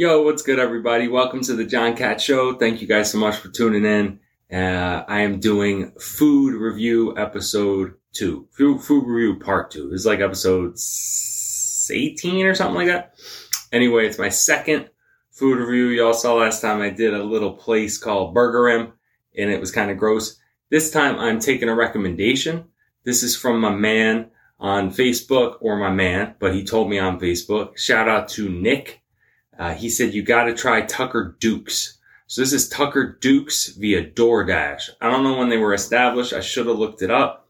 Yo, what's good, everybody? Welcome to the John Cat Show. Thank you guys so much for tuning in. Uh, I am doing food review episode two, food, food review part two. This is like episode 18 or something like that. Anyway, it's my second food review. Y'all saw last time I did a little place called Burgerim and it was kind of gross. This time I'm taking a recommendation. This is from my man on Facebook or my man, but he told me on Facebook. Shout out to Nick. Uh, he said, you got to try Tucker Dukes. So this is Tucker Dukes via DoorDash. I don't know when they were established. I should have looked it up,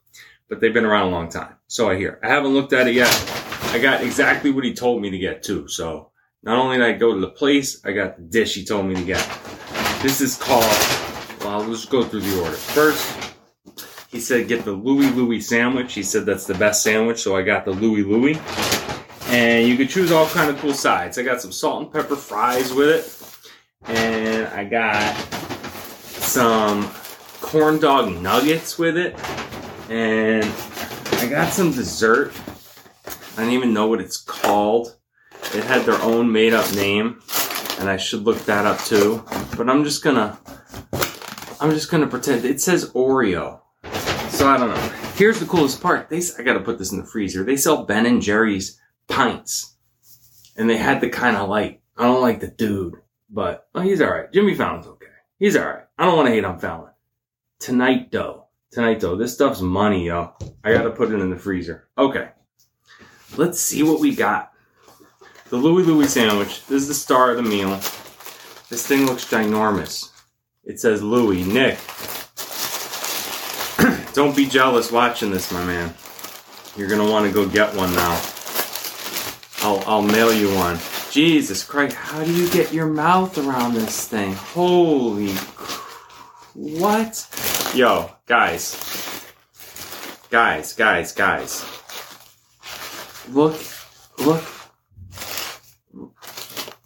but they've been around a long time. So I hear. I haven't looked at it yet. I got exactly what he told me to get too. So not only did I go to the place, I got the dish he told me to get. This is called, well, let's go through the order. First, he said get the Louie Louie sandwich. He said that's the best sandwich, so I got the Louie Louie. And you can choose all kind of cool sides. I got some salt and pepper fries with it. And I got some corn dog nuggets with it. And I got some dessert. I don't even know what it's called. It had their own made up name. And I should look that up too. But I'm just gonna I'm just gonna pretend it says Oreo. So I don't know. Here's the coolest part. They I gotta put this in the freezer. They sell Ben and Jerry's pints, and they had the kind of like. I don't like the dude, but well, he's all right. Jimmy Fallon's okay. He's all right. I don't want to hate on Fallon. Tonight though, tonight though, this stuff's money, yo. I gotta put it in the freezer. Okay, let's see what we got. The Louie Louie sandwich. This is the star of the meal. This thing looks ginormous. It says Louie Nick. Don't be jealous watching this, my man. You're gonna want to go get one now. I'll I'll mail you one. Jesus Christ, how do you get your mouth around this thing? Holy what? Yo, guys. Guys, guys, guys. Look look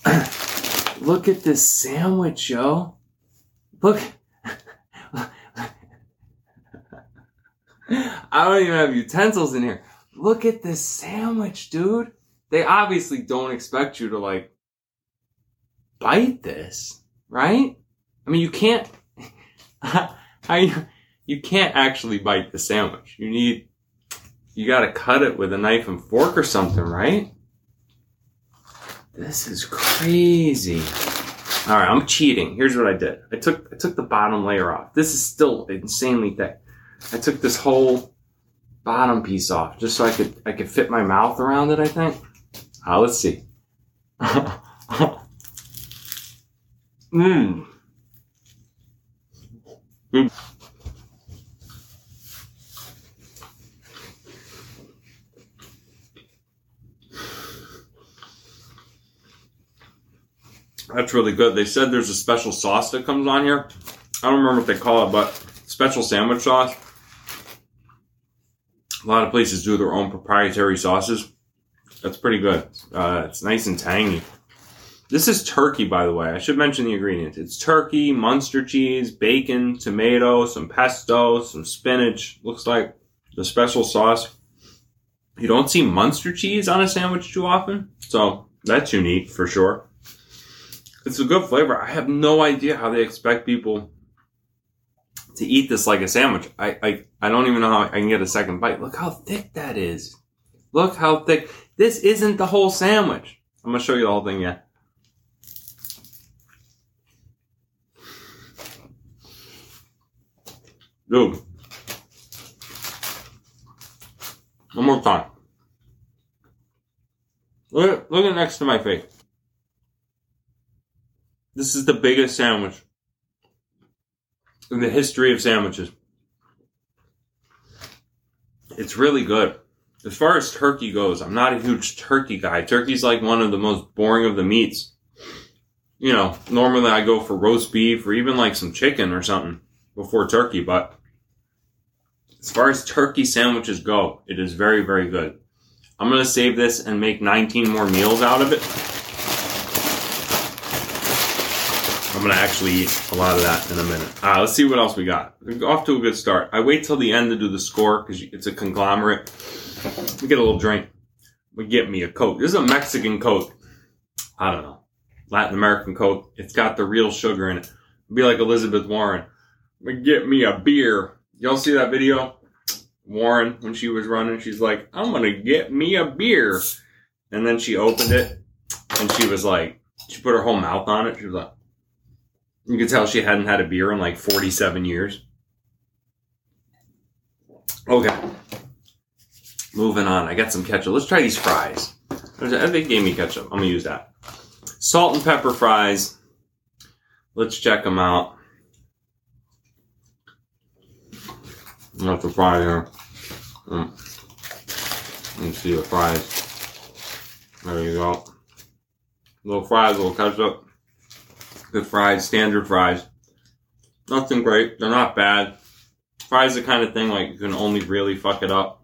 Look at this sandwich, yo. Look I don't even have utensils in here. Look at this sandwich, dude. They obviously don't expect you to like bite this, right? I mean, you can't. I you can't actually bite the sandwich. You need you got to cut it with a knife and fork or something, right? This is crazy. All right, I'm cheating. Here's what I did. I took I took the bottom layer off. This is still insanely thick. I took this whole bottom piece off just so I could I could fit my mouth around it. I think. Let's see. Mmm. Mm. That's really good. They said there's a special sauce that comes on here. I don't remember what they call it, but special sandwich sauce. A lot of places do their own proprietary sauces. That's pretty good. Uh, it's nice and tangy. This is turkey, by the way. I should mention the ingredients. It's turkey, Munster cheese, bacon, tomato, some pesto, some spinach. Looks like the special sauce. You don't see Munster cheese on a sandwich too often, so that's unique for sure. It's a good flavor. I have no idea how they expect people to eat this like a sandwich. I, I, I don't even know how I can get a second bite. Look how thick that is. Look how thick. This isn't the whole sandwich. I'm to show you the whole thing, yeah. Dude. One more time. Look, look at next to my face. This is the biggest sandwich in the history of sandwiches. It's really good. As far as turkey goes, I'm not a huge turkey guy. Turkey's like one of the most boring of the meats. You know, normally I go for roast beef or even like some chicken or something before turkey, but as far as turkey sandwiches go, it is very, very good. I'm going to save this and make 19 more meals out of it. I'm going to actually eat a lot of that in a minute. Uh, let's see what else we got. Off to a good start. I wait till the end to do the score because it's a conglomerate. We get a little drink. We get me a Coke. This is a Mexican Coke. I don't know. Latin American Coke. It's got the real sugar in it. Be like Elizabeth Warren. We Get me a beer. Y'all see that video? Warren, when she was running, she's like, I'm gonna get me a beer. And then she opened it and she was like, she put her whole mouth on it. She was like, you could tell she hadn't had a beer in like 47 years. Okay. Moving on. I got some ketchup. Let's try these fries. They gave me ketchup. I'm to use that. Salt and pepper fries. Let's check them out. That's the fry here. Mm. Me see the fries. There you go. Little fries, little ketchup. Good fries, standard fries. Nothing great. They're not bad. Fries the kind of thing like you can only really fuck it up.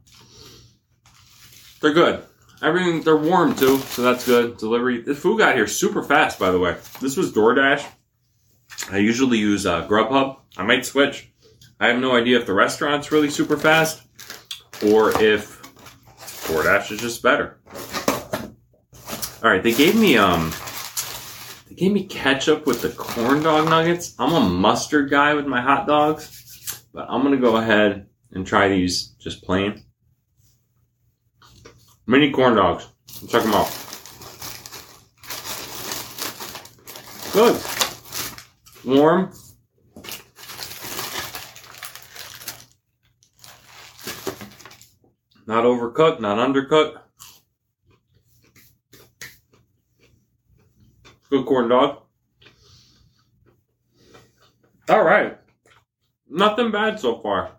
They're good. Everything they're warm too, so that's good. Delivery. The food got here super fast, by the way. This was DoorDash. I usually use uh, Grubhub. I might switch. I have no idea if the restaurant's really super fast or if DoorDash is just better. All right, they gave me um, they gave me ketchup with the corn dog nuggets. I'm a mustard guy with my hot dogs, but I'm gonna go ahead and try these just plain. Mini corn dogs. Check them out. Good. Warm. Not overcooked, not undercooked. Good corn dog. All right. Nothing bad so far.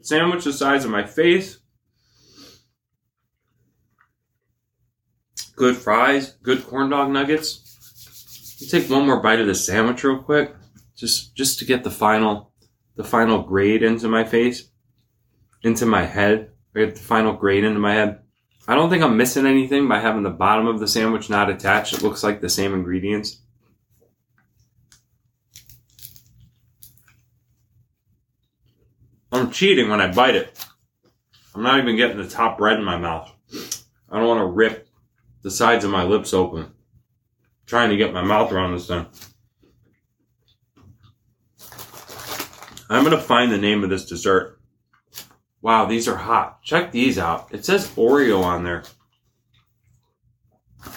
Sandwich the size of my face. Good fries, good corn dog nuggets. You take one more bite of the sandwich real quick, just just to get the final the final grade into my face, into my head. I get the final grade into my head. I don't think I'm missing anything by having the bottom of the sandwich not attached. It looks like the same ingredients. I'm cheating when I bite it. I'm not even getting the top bread in my mouth. I don't want to rip the sides of my lips open. Trying to get my mouth around this thing. I'm to find the name of this dessert. Wow, these are hot. Check these out. It says Oreo on there.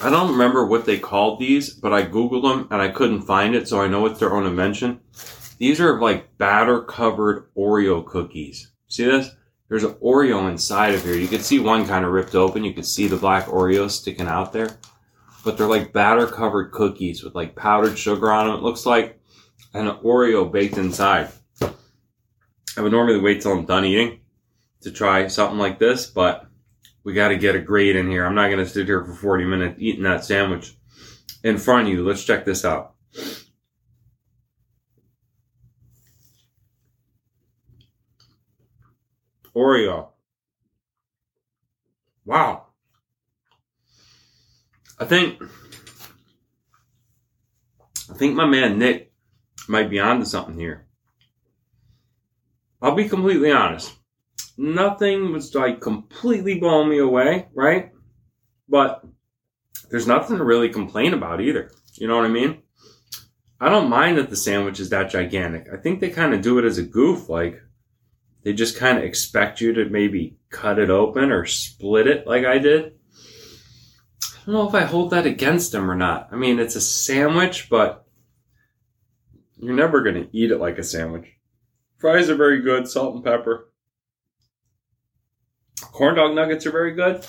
I don't remember what they called these, but I Googled them and I couldn't find it, so I know it's their own invention. These are like batter covered Oreo cookies. See this? There's an Oreo inside of here. You can see one kind of ripped open. You can see the black Oreo sticking out there. But they're like batter covered cookies with like powdered sugar on them. It looks like an Oreo baked inside. I would normally wait till I'm done eating to try something like this, but we got to get a grade in here. I'm not going to sit here for 40 minutes eating that sandwich in front of you. Let's check this out. Oreo. Wow. I think I think my man Nick might be onto something here. I'll be completely honest. Nothing was like completely blowing me away, right? But there's nothing to really complain about either. You know what I mean? I don't mind that the sandwich is that gigantic. I think they kind of do it as a goof. Like, they just kind of expect you to maybe cut it open or split it like I did. I don't know if I hold that against them or not. I mean, it's a sandwich, but you're never going to eat it like a sandwich. Fries are very good, salt and pepper. Corn dog nuggets are very good.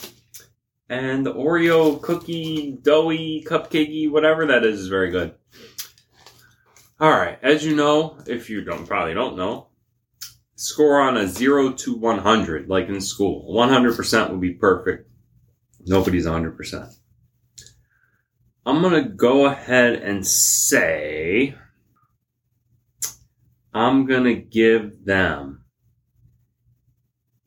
And the Oreo cookie, doughy, cupcakey, whatever that is, is very good. All right, as you know, if you don't probably don't know, score on a 0 to 100 like in school. 100% would be perfect. Nobody's 100%. I'm going to go ahead and say I'm going to give them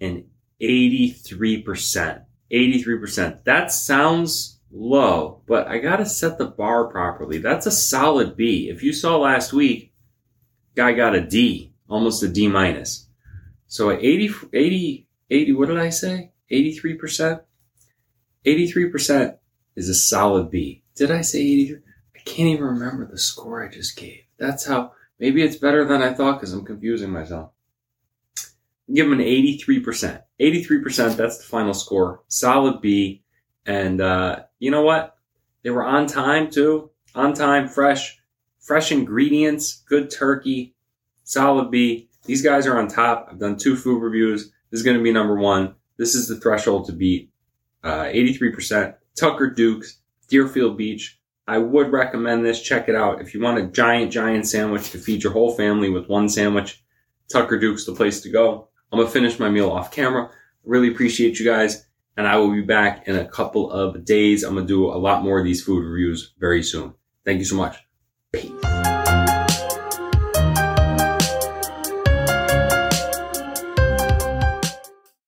an 83%. 83%. That sounds low, but I got to set the bar properly. That's a solid B. If you saw last week, guy got a D, almost a D minus. So at 80, 80, 80, what did I say? 83%? 83% is a solid B. Did I say 83? I can't even remember the score I just gave. That's how, maybe it's better than I thought because I'm confusing myself. Give them an 83%. 83%, that's the final score. Solid B. And, uh, you know what? They were on time too. On time, fresh, fresh ingredients, good turkey, solid B. These guys are on top. I've done two food reviews. This is going to be number one. This is the threshold to beat. Uh, 83%. Tucker Dukes, Deerfield Beach. I would recommend this. Check it out. If you want a giant, giant sandwich to feed your whole family with one sandwich, Tucker Duke's the place to go. I'm going to finish my meal off camera. Really appreciate you guys. And I will be back in a couple of days. I'm going to do a lot more of these food reviews very soon. Thank you so much. Peace.